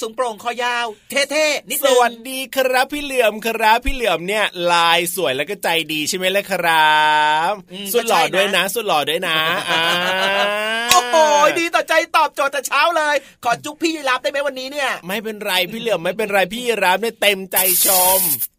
สูงโปร่งคอยาว เท่ๆนิดสนึงวัสดีครับพี่เหลื่อมครับพี่เหลื่อมเนี่ยลายสวยแล้วก็ใจดีใช่ไหมล่ะครับอืมสุดหล่อก็ใช่นะด้วยนะสุดหล่อด้วยนะอ่าโอ้โหดีต่อใจตอบโจทย์แต่เช้าเลย ขอจุ๊บพี่ยีราฟได้ไหมวันนี้เนี่ย ไม่เป็นไรพี่เหลื่อมไม่เป็นไรพี่รับเนี่ยเต็มใจชมโ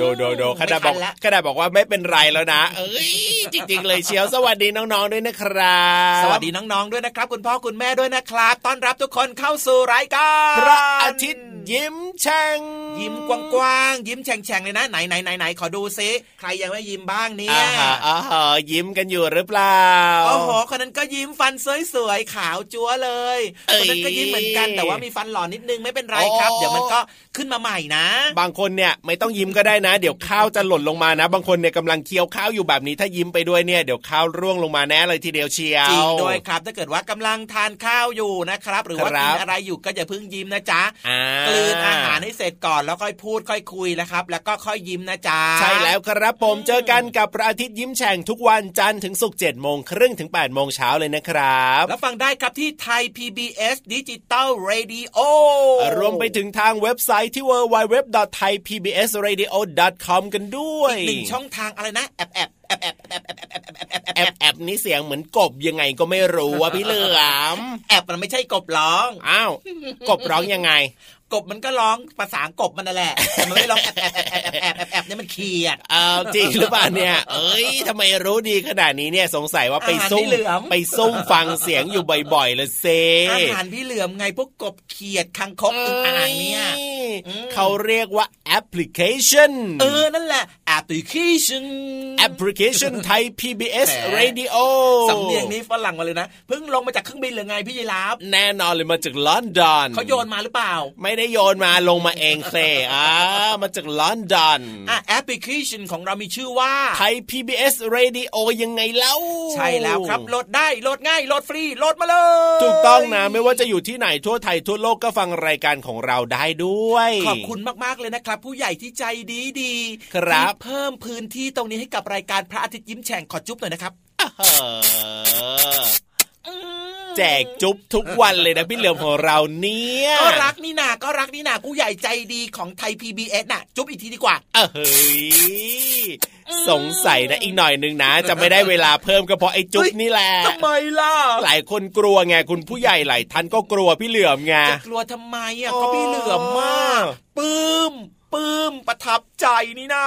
ดโดโดขนาดบอกไม่ทันละขนาดบอกว่าไม่เป็นไรแล้วนะ เอ้ยจริงๆเลยเชียวสวัสดีน้องๆด้วยนะครับ สวัสดีน้องๆด้วยนะครับ คุณพ่อคุณแม่ด้วยนะครับต้อนรับทุกคนเข้าสู่รายการพระอาทิตย์ยิ้มแฉ่งยิ้มกว้างๆยิ้มแฉ่งๆเลยนะไหนไหนไหนไหนขอดูซิใครยังไม่ยิ้มบ้างเนี่ยอ่าฮะอ่าฮะยิ้มกันอยู่หรือเปล่าโอ้โหคนนั้นก็ยิ้มฟันสวยๆขาวจั๊วเลยเอ้คยนนั้นก็ยิ้มเหมือนกันแต่ว่ามีฟันหล่อนิดนึงไม่เป็นไรครับโอ้เดี๋ยวมันก็ขึ้นมาใหม่นะ บางคนเนี่ยไม่ต้องยิ้มก็ได้นะ เดี๋ยวข้าวจะหล่นลงมานะ บางคนเนี่ยกำลังเคี้ยวข้าวอยู่แบบนี้ถ้ายิ้มไปด้วยเนี่ยเดี๋ยวข้าวร่วงลงมาแน่เลยทีเดียวเชียวจริงด้วยครับ ถ้าเกิดว่ากำลังทานข้าวอยู่นะครับ หรือว่าครักิบนอะไรอยู่ก็อย่าเพิ่งยิ้มนะจ๊ะอ่ากลืนอาหารให้เสร็จก่อนแล้วค่อยพูดค่อยคุยนะครับ แล้วก็ค่อยยิ้มนะจ๊ะใช่แล้วครับผมเจอกันกับพระอาทิตย์ยิ้มแฉ่งทุกวันจันทร์ถึงศุกร์เจ็ดโมงครึ่งถึง8ปดโมงเช้าเลยนะครับ แล้วฟังได้ครับที่ไทย PBS Digital Radio รวมไปถึงทางเว็บไซต์ที่ www.thaipbsradio.com กันด้วยอีกหนึ่งช่องทางอะไรนะแอบแอบแอบแอบแอบแอบแอบแอบแอบแอบแอบแอบนี่เสียงเหมือนกบยังไงก็ไม่รู้ว่าพี่เหลือมแอบมันไม่ใช่กบร้องอ้าวกบร้องยังไง กบมันก็ร้องภาษากบมันนั่นแหละแต่มันไม่ร้องแอบแอบแอบแอบแอบแอบแอบเนี่ยมันเขียดเอาจริงหรือเปล่าเนี่ย เอ้ยทำไมรู้ดีขนาดนี้เนี่ยสงสัยว่าไปซุ่มไปซุ่มฟังเสียงอยู่บ่อยๆเลยเซอาหารพี่เหลือมไงพวกกบเขียดคังคกอึ่งอ่างเนี่ยเขาเรียกว่าแอปพลิเคชันเออนั่นแหละ application แอปพลิเคชันไทย PBS Radio สำเนียงนี้ฝรั่งมาเลยนะเพิ่งลงมาจากเครื่องบินหรือไงพี่ยีราฟแน่นอนเลยมาจากลอนดอนเขาโยนมาหรือเปล่า ไม่ได้โยนมาลงมาเองเซอ่ามาจากลอนดอนอะแอปพลิเคชันของเรามีชื่อว่าไทย PBS Radio ยังไงเล่า ใช่แล้วครับโหลดได้โหลดง่ายโหลดฟรีโหลดมาเลย ถูกต้องนะไม่ว่าจะอยู่ที่ไหนทั่วไทยทั่วโลกก็ฟังรายการของเราได้ด้วย ขอบคุณมากๆเลยนะครับ ผู้ใหญ่ที่ใจดีดีครับที่เพิ่มพื้นที่ตรงนี้ให้กับรายการพระอาทิตย์ยิ้มแฉ่งขอจุ๊บหน่อยนะครับเอออืม แจกจุ๊บทุกวันเลยนะพี่เหลือมของเราเนี่ยก็รักนี่นาก็รักนี่นากูใหญ่ใจดีของไทย PBS น่ะ จุ๊บอีกทีดีกว่า เออเฮ้ยสงสัยนะอีกหน่อยนึงนะ จะไม่ได้เวลาเพิ่มก็เพราะไอ้จุ๊บนี่แหละทำไมล่ะหลายคนกลัวไงคุณผู้ใหญ่หลายท่านก็กลัวพี่เหลือมไงจะกลัวทำไมอะโอ้ก็พี่เหลือมมากปลื้ม ปลื้มประทับใจนี่นา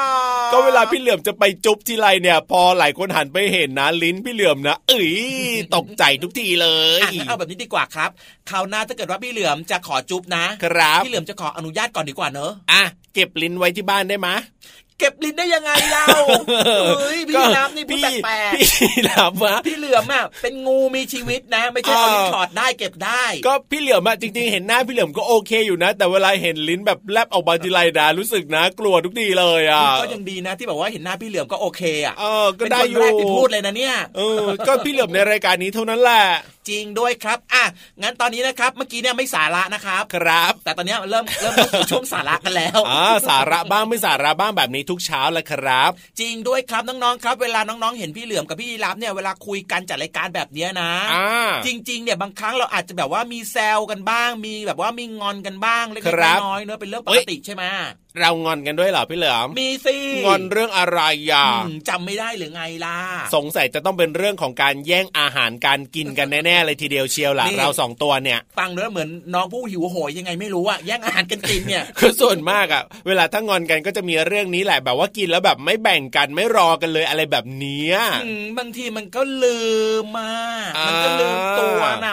ก็เวลาพี่เหลือมจะไปจุ๊บทีไรเนี่ย พอหลายคนหันไปเห็นนะลิ้นพี่เหลือมนะเอ้ยตกใจทุกทีเลยอะงั้นเอาแบบนี้ดีกว่าครับคราวหน้าถ้าเกิดว่าพี่เหลือมจะขอจุ๊บนะครับพี่เหลือมจะขออนุญาตก่อนดีกว่าเนอะอะเก็บลิ้นไว้ที่บ้านได้ไหม เก็บลิ้นได้ยังไงเล่าเฮ้ยพี่น้ำนี่พูดแปลกพี่น้ำวะๆพี่เหลือมอะเป็นงูมีชีวิตนะ ไม่ใช่เอาลิ้นถอดได้เก็บได้ ก็พี่เหลือมอะจริงๆเห็นหน้าพี่เหลือมก็โอเคอยู่นะ แต่เวลาเห็นลิ้นแบบแลบออกมาทีไรนะรู้สึกนะ กลัวทุกทีเลยอะก็ยังดีนะที่บอกว่าเห็นหน้าพี่เหลือมก็โอเคอะเออก็เป็นได้คนอยู่แรกที่พูดเลยนะเนี่ยเออก็พี่เหลือมในรายการนี้เท่านั้นแหละ จริงด้วยครับอะงั้นตอนนี้นะครับเมื่อกี้เนี่ยไม่สาระนะครับ ครับ แต่ตอนเนี้ยเริ่มเริ่มเข้าสู่ช่วงสาระกันแล้วอ่าสาระบ้างไม่สาระบ้างแบบนี้ทุกเช้าแหละครับ จริงด้วยครับน้องๆครับ เวลาน้องๆเห็นพี่เหลือมกับพี่ยีรับเนี่ยเวลาคุยกันจัดรายการแบบเนี้ยนะอ่าจริงๆเนี่ยบางครั้งเราอาจจะแบบว่ามีแซวกันบ้าง มีแบบว่ามีงอนกันบ้างเล็กครับๆน้อยๆเนอะเป็นเรื่องปเอ้กยติใช่ไหมเรางอนกันด้วยเหรอพี่เหลือมมีสิงอนเรื่องอะไรอะอืมจำไม่ได้หรือไงล่ะสงสัยจะต้องเป็นเรื่องของการแย่งอาหารการกินกันแน่ๆเลยทีเดียวเชียวล่ะนี่เราสองตัวเนี่ยฟังเนื้อเหมือนน้องผู้หิวโหยยังไงไม่รู้อะแย่งอาหารกันกินเนี่ยคือส่วนมากอะเวลาถ้างอนกันก็จะมีเรื่องนี้แหละแบบว่ากินแล้วแบบไม่แบ่งกันไม่รอกันเลยอะไรแบบเนี้ยอืมบางทีมันก็ลืมมา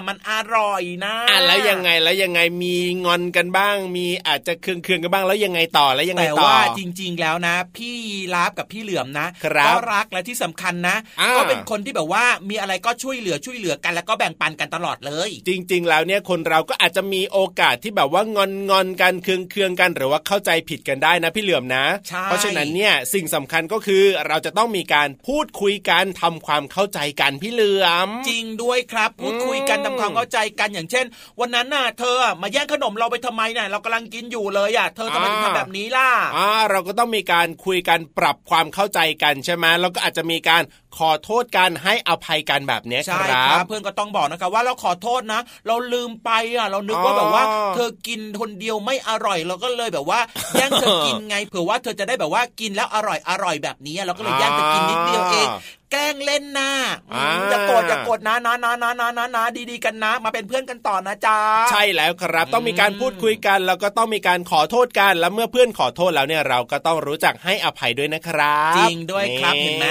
มันอร่อยนะอะแล้วยังไงแล้วยังไงมีงอนกันบ้าง มีอาจจะเคืองเคืองๆกันบ้างแล้วยังไงต่อแล้วยังไงแต่ต่อว่าจริง ๆ แล้วนะ พี่ลาบกับพี่เหลือมนะครับก็รักและที่สำคัญนะอ่าก็เป็นคนที่แบบว่ามีอะไรก็ช่วยเหลือช่วยเหลือกัน แล้วก็แบ่งปันกันตลอดเลย จริง ๆ แล้วเนี่ยคนเราก็อาจจะมีโอกาสที่แบบว่างอนงอนๆกันเคืองเคืองๆกันหรือว่าเข้าใจผิดกันได้นะ พี่เหลือมนะใช่เพราะฉะนั้นเนี่ยสิ่งสำคัญก็คือเราจะต้องมีการพูดคุยกันทำความเข้าใจกันพี่เหลือม จริงด้วยครับ พูดคุยกันอืมทำความเข้าใจกันอย่างเช่น วันนั้นน่ะเธออะมาแย่งขนมเราไปทำไมน่ะเรากำลังกินอยู่เลยอะเธอทำไมถึงทำแบบนี้ล่ะอ่าเราก็ต้องมีการคุยกันปรับความเข้าใจกันใช่ไหมแล้วก็อาจจะมีการขอโทษกันให้อภัยกันแบบเนี้ยคใช่รัครับบเพื่อนก็ต้องบอกนะครับว่าเราขอโทษนะ เราลืมไปอะเรานึกว่าอ๋อแบบว่า เธอกินคนเดียวไม่อร่อยเราก็เลยแบบว่าแย่งเธอกินไงเผื่อว่าเธอจะได้แบบว่ากินแล้วอร่อยอร่อยแบบนี้เราก็เลยแย่งเธอกินนิดเดียวเองแกล้งเล่นนะอืมอ่าอย่าโกรธอย่าโกรธนะนะนะนะนะนะนะดีๆกันนะ มาเป็นเพื่อนกันต่อนะจ๊ะใช่แล้วครับ ต้องมีการพูดคุยกัน แล้วก็ต้องมีการขอโทษกันแล้วเมื่อเพื่อนขอโทษแล้วเนี่ยเราก็ต้องรู้จักให้อภัยด้วยนะครับ จริงด้วยครับเห็นไหม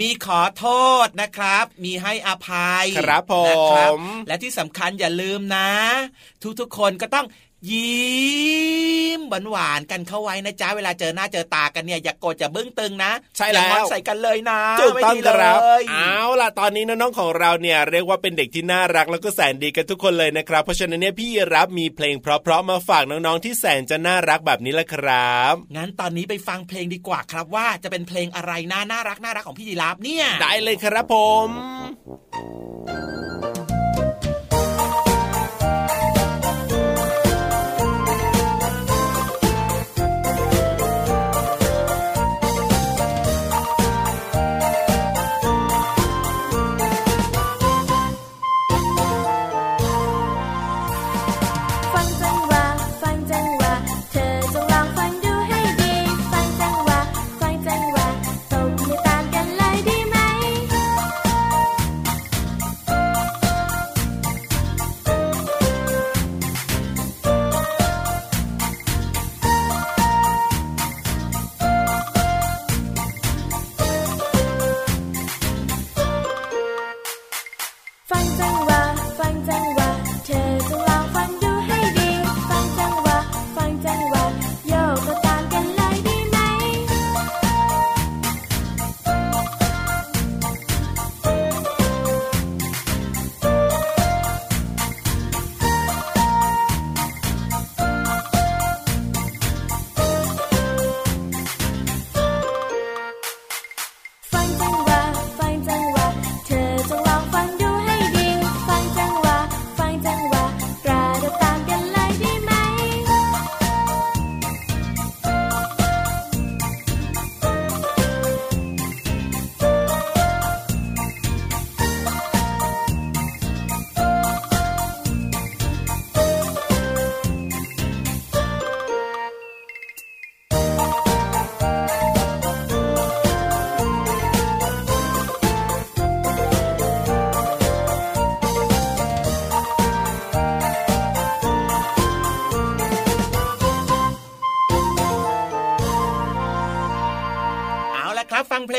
นี่มีขอโทษนะครับ มีให้อภัยครับผมนะครับและที่สำคัญอย่าลืมนะ ทุกๆคนก็ต้อง ยิ้มหวานๆกันเข้าไว้นะจ๊ะเวลาเจอหน้าเจอตากันเนี่ยอย่าโกรธอย่าบึ้งตึงนะ ใช่แล้วอย่างอนใส่กันเลยนะถูกต้องไม่ดีครับเลยเอาล่ะตอนนี้น้องๆของเราเนี่ยเรียกว่าเป็นเด็กที่น่ารักแล้วก็แสนดีกันทุกคนเลยนะครับเพราะฉะนั้นเนี่ยพี่รับมีเพลงเพราะๆมาฝากน้องๆที่แสนจะน่ารักแบบนี้แหละครับ งั้นตอนนี้ไปฟังเพลงดีกว่าครับว่าจะเป็นเพลงอะไรน่าน่ารักน่ารักของพี่ดีราฟเนี่ย ได้เลยครับผมฟัง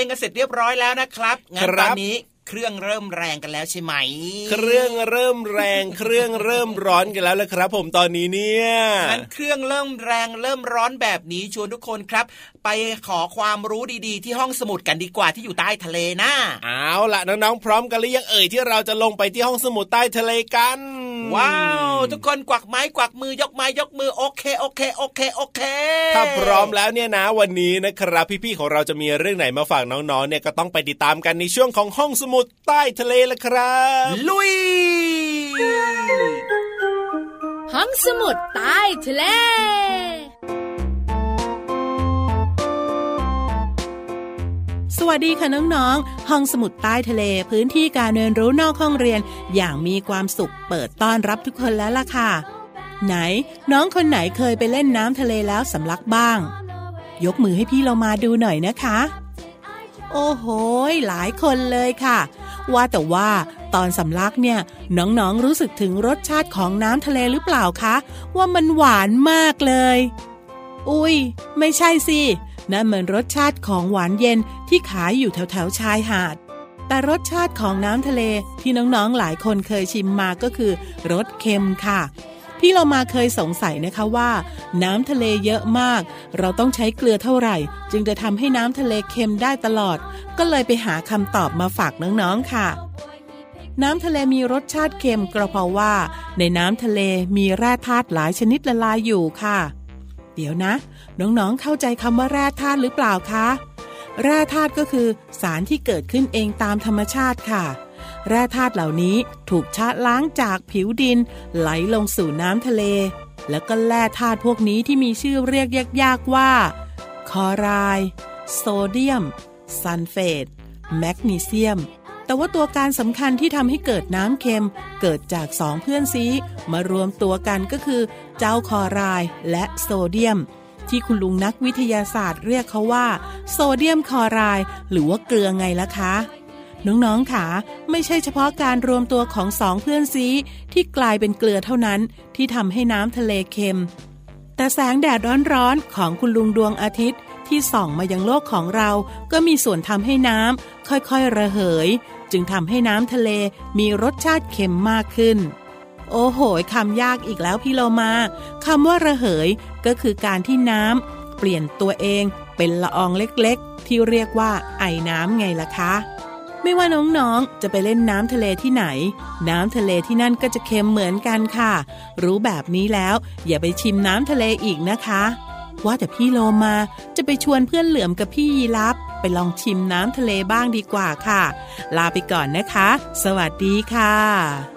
งเพลงกันเสร็จเรียบร้อยแล้วนะครับงั้นครัตอบนนี้เครื่องเริ่มแรงกันแล้วใช่ไหม เครื่องเริ่มแรง เครื่องเริ่มร้อนกันแล้วละครับ ผมตอนนี้เนี่ยงั้นเครื่องเริ่มแรงเริ่มร้อนแบบนี้ชวนทุกคนครับ ไปขอความรู้ดีๆ ที่ห้องสมุดกันดีกว่าที่อยู่ใต้ทะเลนะเอาล่ะน้องๆพร้อมกันหรือยังเอ่ยที่เราจะลงไปที่ห้องสมุดใต้ทะเลกัน ว้าว ทุกคนกวักไม้กวักมือยกไม้ยกมือโอเคโอเคโอเคโอเค ถ้าพร้อมแล้วเนี่ยนะวันนี้นะครับพี่ๆของเราจะมีเรื่องไหนมาฝากน้องๆเนี่ยก็ต้องไปติดตามกันในช่วงของห้องสมุดใต้ทะเลละครับ ลุย ห้องสมุดใต้ทะเล สวัสดีค่ะน้องๆ ห้องสมุดใต้ทะเลพื้นที่การเรียนรู้นอกห้องเรียน อย่างมีความสุขเปิดต้อนรับทุกคนแล้วล่ะค่ะ ไหน น้องคนไหนเคยไปเล่นน้ำทะเลแล้วสำลักบ้าง ยกมือให้พี่เรามาดูหน่อยนะคะ โอ้โหหลายคนเลยค่ะ ว่าแต่ว่าตอนสำลักเนี่ย น้องๆรู้สึกถึงรสชาติของน้ำทะเลหรือเปล่าคะ ว่ามันหวานมากเลย อุ้ย ไม่ใช่สินั่นเหมือนรสชาติของหวานเย็นที่ขายอยู่แถวๆชายหาด แต่รสชาติของน้ำทะเลที่น้องๆหลายคนเคยชิมมาก็คือรสเค็มค่ะ พี่เรามาเคยสงสัยนะคะว่า น้ำทะเลเยอะมาก เราต้องใช้เกลือเท่าไหร่ จึงจะทำให้น้ำทะเลเค็มได้ตลอด ก็เลยไปหาคำตอบมาฝากน้องๆค่ะน้ำทะเลมีรสชาติเค็มก็เพราะว่า ในน้ำทะเลมีแร่ธาตุหลายชนิดละลายอยู่ค่ะ เดี๋ยวนะ น้องๆเข้าใจคำว่าแร่ธาตุหรือเปล่าคะ แร่ธาตุก็คือ สารที่เกิดขึ้นเองตามธรรมชาติค่ะ แร่ธาตุเหล่านี้ถูกชะล้างจากผิวดิน ไหลลงสู่น้ำทะเล แล้วก็แร่ธาตุพวกนี้ที่มีชื่อเรียกยากๆว่า คลอไรด์โซเดียม ซัลเฟต แมกนีเซียม แต่ว่าตัวการสำคัญที่ทำให้เกิดน้ำเค็ม เกิดจากสองเพื่อนซี้มารวมตัวกันก็คือ เจ้าคลอไรด์และโซเดียม ที่คุณลุงนักวิทยาศาสตร์เรียกเขาว่า โซเดียมคอรด์หรือว่าเกลือไงล่ะคะน้องๆค่ะไม่ใช่เฉพาะการรวมตัวของสองเพื่อนซีที่กลายเป็นเกลือเท่านั้นที่ทำให้น้ำทะเลเค็ม แต่แสงแดดร้อนๆของคุณลุงดวงอาทิตย์ ที่ส่องมายังโลกของเรา ก็มีส่วนทำให้น้ำค่อยๆระเหย จึงทำให้น้ำทะเลมีรสชาติเค็มมากขึ้น โอ้โหคำยากอีกแล้วพี่โลมาคำว่าระเหยก็คือการที่น้ำเปลี่ยนตัวเองเป็นละอองเล็กๆ ที่เรียกว่าไอน้ำไงล่ะคะไม่ว่าน้องๆ จะไปเล่นน้ำทะเลที่ไหน น้ำทะเลที่นั่นก็จะเค็มเหมือนกันค่ะ รู้แบบนี้แล้ว อย่าไปชิมน้ำทะเลอีกนะคะ ว่าแต่พี่โลมาจะไปชวนเพื่อนเหลือมกับพี่ยีรับ ไปลองชิมน้ำทะเลบ้างดีกว่าค่ะ ลาไปก่อนนะคะ สวัสดีค่ะ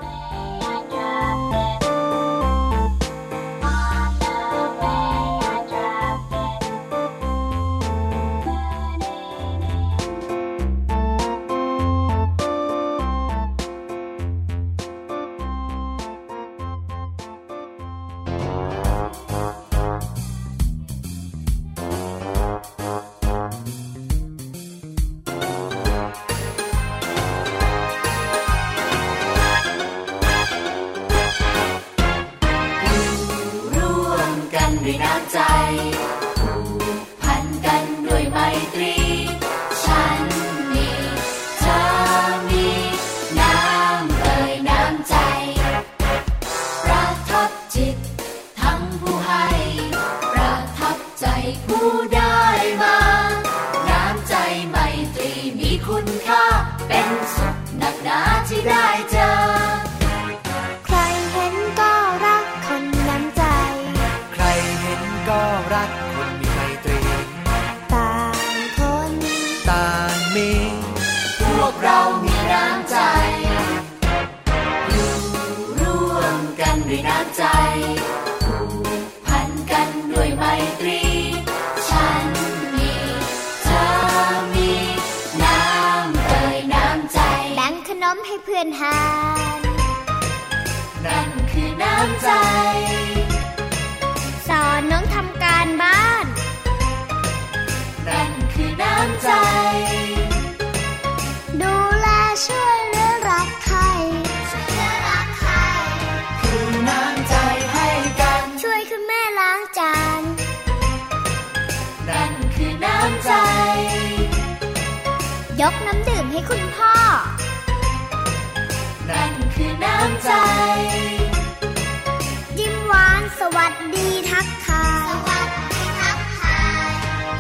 น้ำใจ ยิ้มหวานสวัสดีทักทายสวัสดีทักทาย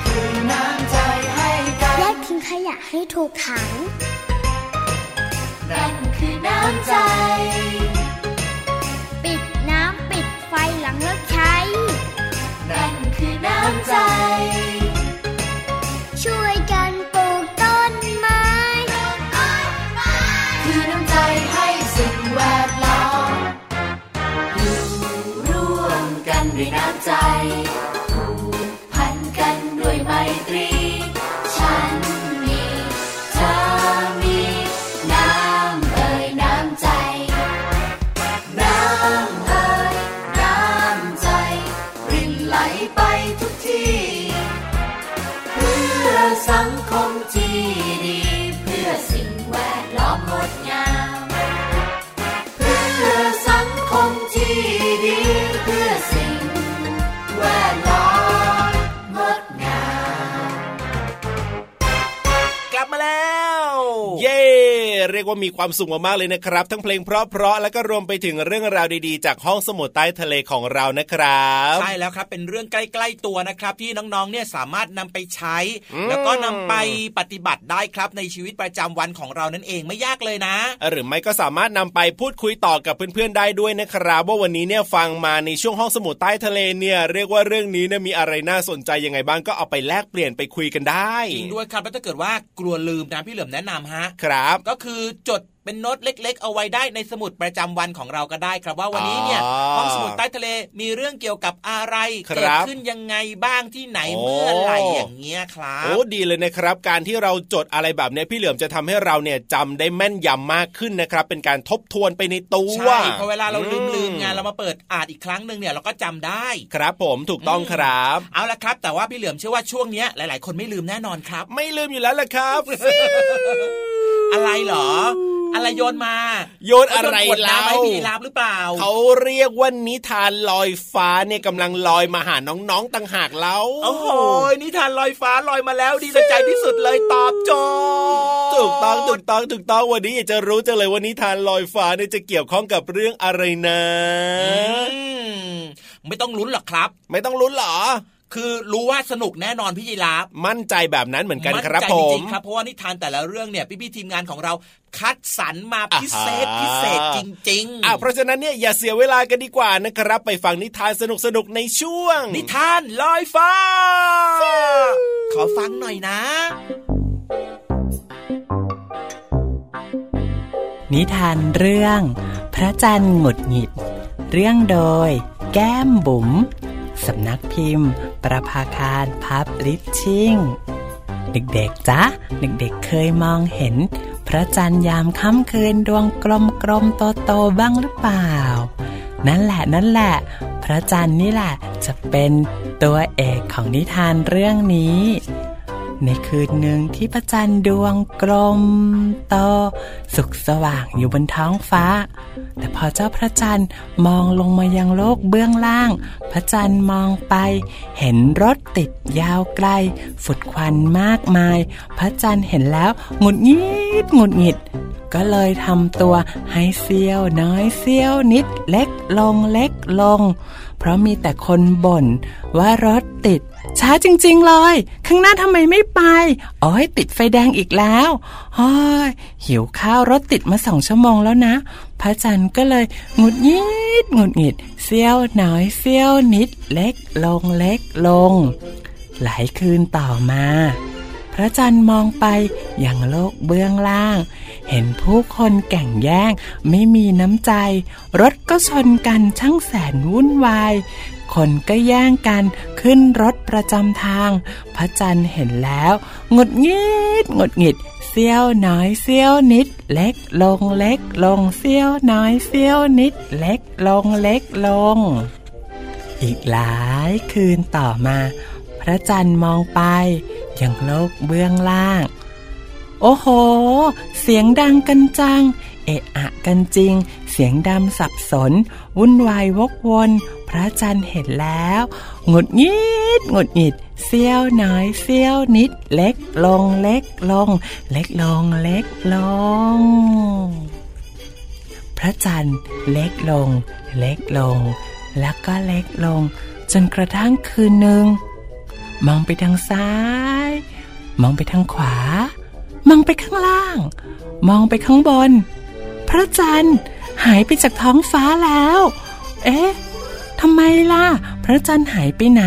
คือน้ำใจให้กันแยกทิ้งขยะให้ถูกถังนั่นคือน้ำใจ มีความสุขมากๆเลยนะครับ ทั้งเพลงเพราะๆแล้วก็รวมไปถึงเรื่องราวดีๆ จากห้องสมุดใต้ทะเลของเรานะครับใช่แล้วครับเป็นเรื่องใกล้ๆตัวนะครับ ที่น้องๆเนี่ยสามารถนำไปใช้อืมแล้วก็นำไปปฏิบัติได้ครับในชีวิตประจำวันของเรานั่นเองไม่ยากเลยนะ หรือไม่ก็สามารถนำไปพูดคุยต่อกับเพื่อนๆได้ด้วยนะครับ ว่าวันนี้เนี่ยฟังมาในช่วงห้องสมุดใต้ทะเลเนี่ยเรียกว่าเรื่องนี้เนี่ยมีอะไรน่าสนใจยังไงบ้างก็เอาไปแลกเปลี่ยนไปคุยกันได้จริงด้วยครับแล้วถ้าเกิดว่ากลัวลืมนะพี่เหลิมแนะนำฮะครับ ก็คือจดเป็นโน้ตเล็ก ๆ เอาไว้ได้ในสมุดประจำวันของเราก็ได้ครับว่าวันนี้เนี่ยอ๋อห้องสมุดใต้ทะเลมีเรื่องเกี่ยวกับอะไรครัเกิดบขึ้นยังไงบ้างที่ไหนโอ้เมื่อไหร่อย่างเงี้ยครับโอ้ดีเลยนะครับ การที่เราจดอะไรแบบเนี้ยพี่เหลือมจะทำให้เราเนี่ยจำได้แม่นยำมากขึ้นนะครับ เป็นการทบทวนไปในตัวใช่เพราะเวลาเราลืมอืลืมๆไงานเรามาเปิดอ่านอีกครั้งหนึ่งเนี่ยเราก็จำได้ ครับผมถูกต้องครับเอาละครับ แต่ว่าพี่เหลือมเชื่อว่าช่วงเนี้ยหลาย ๆ คนไม่ลืมแน่นอนครับ ไม่ลืมอยู่แล้วล่ะครับ อะไรเหรอ อะไรโยนมา โยนอะไรขวดน้ำเล่าให้พี่รับหรือเปล่า เขาเรียกว่านิทานลอยฟ้าเนี่ยกำลังลอยมาหาน้องๆต่างหากแล้วโอ้โหนิทานลอยฟ้าลอยมาแล้วดีต่อใจที่สุดเลยตอบโจทย์ถูกต้องถูกต้องถูกต้องวันนี้อยากจะรู้จังเลยว่านิทานลอยฟ้าเนี่ยจะเกี่ยวข้องกับเรื่องอะไรนะอืมไม่ต้องลุ้นหรอกครับ ไม่ต้องลุ้นเหรอ คือรู้ว่าสนุกแน่นอนพี่ยีราฟมั่นใจแบบนั้นเหมือนกันมั่นครับใจผจมริงๆครับเพราะว่านิทานแต่ละเรื่องเนี่ยพี่ๆทีมงานของเราคัดสรรมาพิเศษอ่าฮะพิเศษจริงอะเพราะฉะนั้นเนี่ยอย่าเสียเวลากันดีกว่านะครับ ไปฟังนิทานสนุกๆในช่วง นิทานลอยฟ้า ขอฟังหน่อยนะ นิทานเรื่อง พระจันทร์หงุดหงิด เรื่องโดย แก้มบุ๋ม สำนักพิมพ์ ประภาคารพับลิชชิ่ง เด็กๆจ๊ะ เด็กๆเคยมองเห็น พระจันทร์ยามค่ำคืนดวงกลมๆโตๆบ้างหรือเปล่า นั่นแหละนั่นแหละ พระจันทร์นี่แหละจะเป็นตัวเอกของนิทานเรื่องนี้ ในคืนหนึ่งที่พระจันทร์ดวงกลมโตสุกสว่างอยู่บนท้องฟ้า แต่พอเจ้าพระจันทร์มองลงมายังโลกเบื้องล่าง พระจันทร์มองไป เห็นรถติดยาวไกล ฝุดควันมากมาย พระจันทร์เห็นแล้วหงุดหงิดหงุดหงิด ก็เลยทำตัวให้เสี้ยวน้อยเสี้ยวนิดเล็กลงเล็กลง เพราะมีแต่คนบ่นว่ารถติด ช้าจริง ๆ เลย ข้างหน้าทำไมไม่ไปอ๋อยติดไฟแดงอีกแล้วฮ้อยหิวข้าวรถติดมาสองชั่วโมงแล้วนะ พระจันทร์ก็เลยหงุดหงิดหงุดหงิดเสี้ยวน้อยเสี้ยวนิด เล็กลงเล็กลง หลายคืนต่อมา พระจันทร์มองไปยังโลกเบื้องล่าง เห็นผู้คนแก่งแย่งไม่มีน้ำใจ รถก็ชนกันช่างแสนวุ่นวาย คนก็แย่งกันขึ้นรถประจำทาง พระจันทร์เห็นแล้วหงุดหงิดหงุดหงิดเสี้ยวน้อยเสี้ยวนิด เล็กลงเล็กลงเสี้ยวน้อยเสี้ยวนิด เล็กลงเล็กลง อีกหลายคืนต่อมา พระจันทร์มองไปยังโลกเบื้องล่าง โอ้โห เสียงดังกันจัง เอะอะกันจริง เสียงดำสับสน วุ่นวายวกวน ระจันทร์เห็นแล้วหงุดหงิดหงุดหงิดเสี้ยวน้อยเสี้ยวนิด เล็กลงเล็กลง เล็กลงเล็กลง พระจันทร์เล็กลง เล็กลง แล้วก็เล็กลง จนกระทั่งคืนหนึ่งมองไปทางซ้าย มองไปทางขวา มองไปข้างล่าง มองไปข้างบน พระจันทร์หายไปจากท้องฟ้าแล้ว เอ๊ะ ทำไมล่ะ พระจันทร์หายไปไหน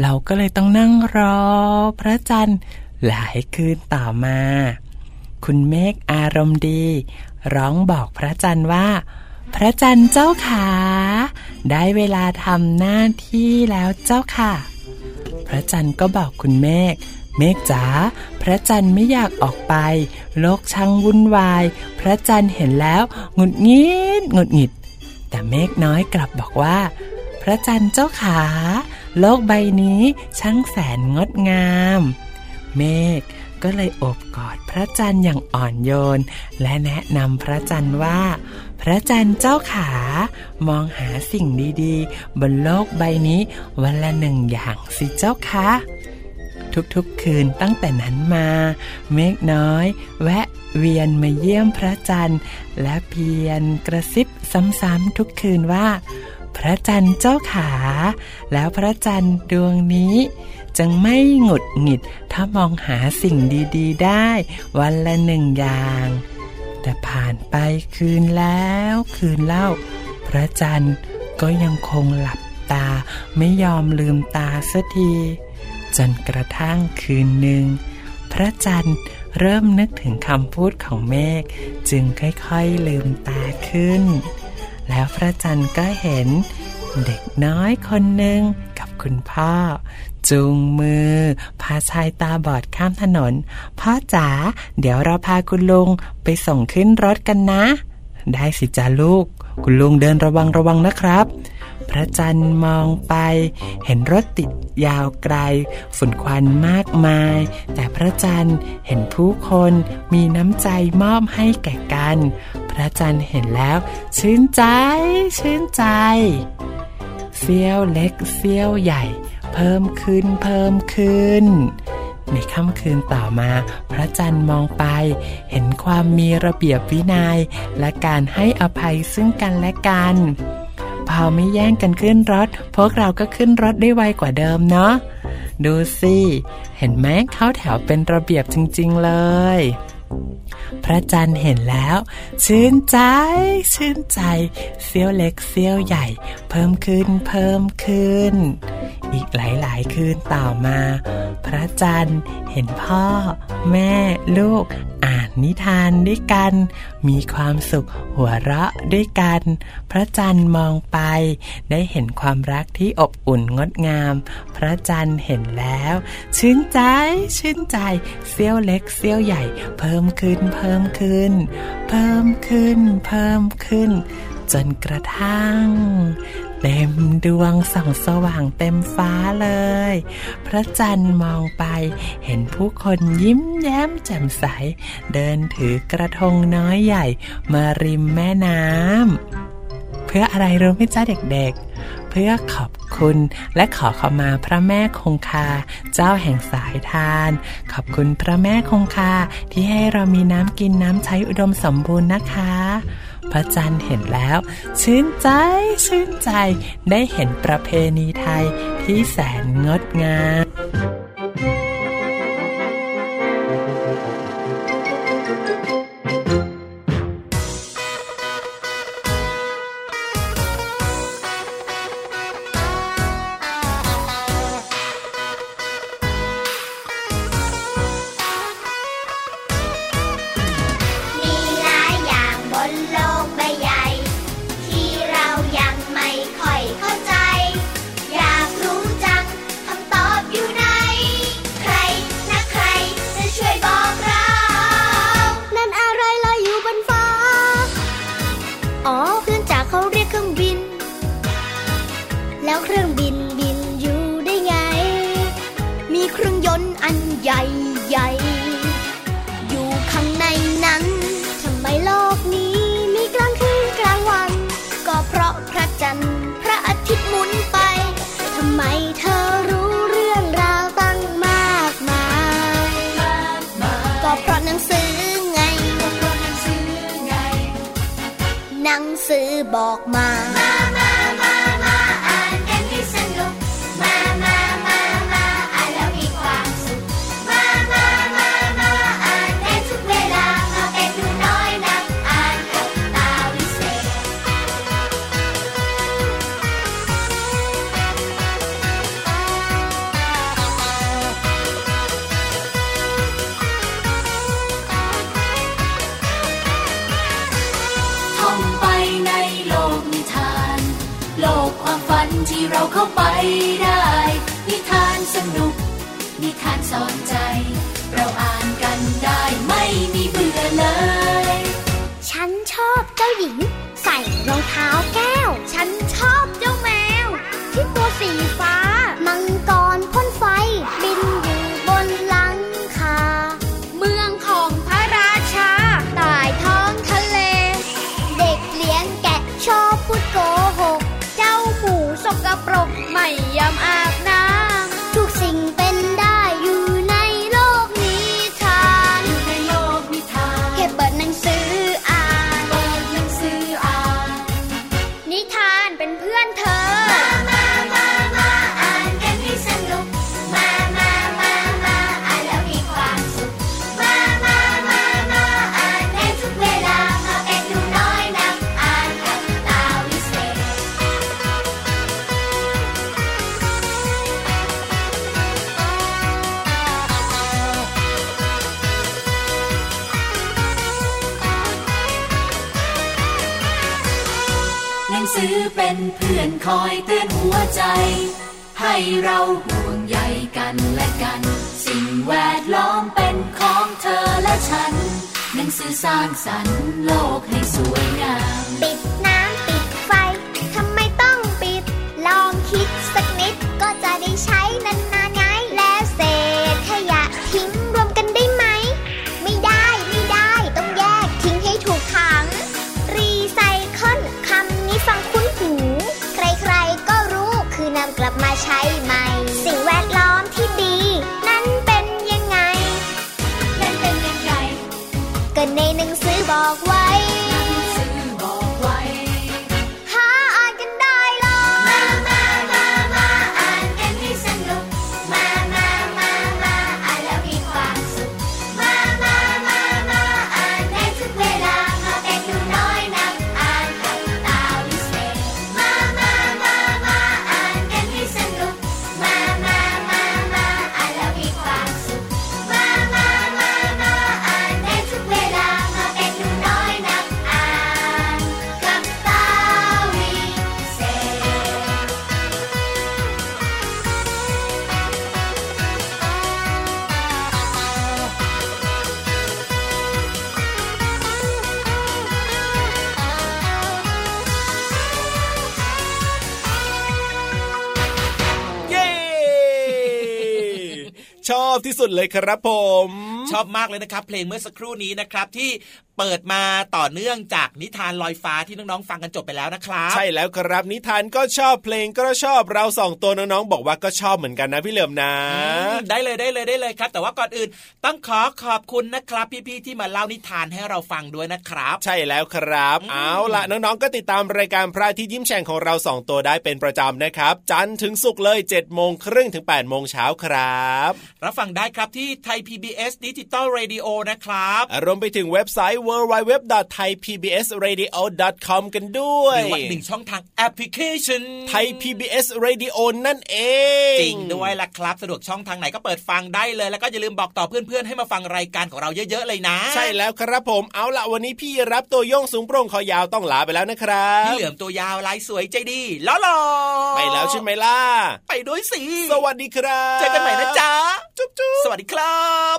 เราก็เลยต้องนั่งรอ พระจันทร์หลายคืนต่อมา คุณเมฆอารมณ์ดี ร้องบอกพระจันทร์ว่า พระจันทร์เจ้าขา ได้เวลาทำหน้าที่แล้วเจ้าค่ะ พระจันทร์ก็บอกคุณเมฆเมฆจ๋าพระจันทร์ไม่อยากออกไป โลกช่างวุ่นวาย พระจันทร์เห็นแล้วหงุดหงิดหงุดหงิด แต่เมฆน้อยกลับบอกว่า พระจันทร์เจ้าขา โลกใบนี้ช่างแสนงดงาม เมฆก็เลยโอบกอดพระจันทร์อย่างอ่อนโยน และแนะนำพระจันทร์ว่า พระจันทร์เจ้าขา มองหาสิ่งดีๆ บนโลกใบนี้วันละหนึ่งอย่างสิเจ้าคะทุกๆคืนตั้งแต่นั้นมา เมฆน้อย แวะ เวียนมาเยี่ยมพระจันทร์ และเพียนกระซิบซ้ำๆทุกคืนว่า พระจันทร์เจ้าขา แล้วพระจันทร์ดวงนี้จึงไม่หงุดหงิดถ้ามองหาสิ่งดีๆ ได้วันละหนึ่งอย่าง แต่ผ่านไปคืนแล้วคืนเล่า พระจันทร์ก็ยังคงหลับตาไม่ยอมลืมตาสักที จนกระทั่งคืนหนึ่ง พระจันทร์ เริ่มนึกถึงคำพูดของเมฆจึงค่อยๆลืมตาขึ้น แล้วพระจันทร์ก็เห็นเด็กน้อยคนหนึ่งกับคุณพ่อ จูงมือ พาชายตาบอดข้ามถนน พ่อจ๋าเดี๋ยวเราพาคุณลุงไปส่งขึ้นรถกันนะ ได้สิจ้าลูก คุณลุงเดินระวังระวังนะครับ พระจันทร์มองไป เห็นรถติดยาวไกล ฝุ่นควันมากมาย แต่พระจันทร์เห็นผู้คนมีน้ำใจมอบให้แก่กัน พระจันทร์เห็นแล้วชื่นใจ ชื่นใจเสี้ยวเล็กเสี้ยวใหญ่ เพิ่มขึ้นเพิ่มขึ้น ในค่ำคืนต่อมา พระจันทร์มองไป เห็นความมีระเบียบวินยัย และการให้อภัยซึ่งกันและกัน พอไม่แย่งกันขึ้นรถ พวกเราก็ขึ้นรถได้ไวกว่าเดิมเนาะ ดูสิ เห็นไหมเข้าแถวเป็นระเบียบจริง ๆ เลย พระจันทร์เห็นแล้ว ชื่นใจ ชื่นใจ เสี้ยวเล็กเสี้ยวใหญ่ เพิ่มขึ้นเพิ่มขึ้น อีกหลายๆ คืนต่อมา พระจันทร์เห็นพ่อ แม่ลูก อ่านนิทานด้วยกัน มีความสุขหัวเราะด้วยกัน พระจันทร์มองไป ได้เห็นความรักที่อบอุ่นงดงาม พระจันทร์เห็นแล้ว ชื่นใจชื่นใจเสี้ยวเล็กเสี้ยวใหญ่ เพิ่มขึ้นเพิ่มขึ้น เพิ่มขึ้น เพิ่มขึ้นจนกระทั่ง เต็มดวงส่องสว่างเต็มฟ้าเลย พระจันทร์มองไป เห็นผู้คนยิ้มแย้มแจ่มใส เดินถือกระทงน้อยใหญ่ มาริมแม่น้ำเพื่ออะไรรู้ไหมจ้าเด็กๆ เพื่อขอบคุณและขอขมาพระแม่คงคา เจ้าแห่งสายทาน ขอบคุณพระแม่คงคาที่ให้เรามีน้ำกินน้ำใช้อุดมสมบูรณ์นะคะ พระจันทร์เห็นแล้ว ชื่นใจชื่นใจได้เห็นประเพณีไทยที่แสนงดงาม หนังสือบอกมามามา ได้ นิทานสนุก นิทานสอนใจ เราอ่านกันได้ไม่มีเบื่อเลย ฉันชอบเจ้าหญิง ใส่รองเท้าแก้ กันและกัน สิ่งแวดล้อมเป็นของเธอและฉัน หนังสือสร้างสรรค์โลกให้สวยงาม สุดเลยครับผม ชอบมากเลยนะครับ เพลงเมื่อสักครู่นี้นะครับที่เปิดมาต่อเนื่องจากนิทานลอยฟ้าที่น้องๆฟังกันจบไปแล้วนะครับ ใช่แล้วครับนิทานก็ชอบเพลงก็ชอบเราสองตัวน้องๆบอกว่าก็ชอบเหมือนกันนะพี่เหลิมนะอืมได้เลยได้เลยได้เลยครับ แต่ว่าก่อนอื่นต้องขอขอบคุณนะครับ พี่ๆที่มาเล่านิทานให้เราฟังด้วยนะครับ ใช่แล้วครับอืมเอาล่ะน้องๆก็ติดตามรายการพระอาที่ยิ้มแฉ่งของเราสองตัวได้เป็นประจำนะครับ จันทร์ถึงศุกร์เลย7จ็ดโมงครึ่งถึง8ปดโมงเช้าครับรับฟังได้ครับที่ไทย PBS Digital Radio นะครับรวมไปถึงเว็บไซต์ www.thaipbsradio.com กันด้วยหรือว่าหนึ่งช่องทางแอปพลิเคชันไทย PBS Radio นั่นเอง จริงด้วยล่ะครับ สะดวกช่องทางไหนก็เปิดฟังได้เลย แล้วก็อย่าลืมบอกต่อเพื่อนๆ ให้มาฟังรายการของเราเยอะๆเลยนะ ใช่แล้วครับผมเอาล่ะวันนี้พี่ราฟตัวโย่งสูงโปร่งคอยาวต้องลาไปแล้วนะครับพี่เหลือมตัวยาวลายสวยใจดีล้อหล่อไปแล้วใช่ไหมล่ะไปด้วยสิสวัสดีครับ เจอกันใหม่นะจ๊ะจุ๊บจุ๊บสวัสดีครับ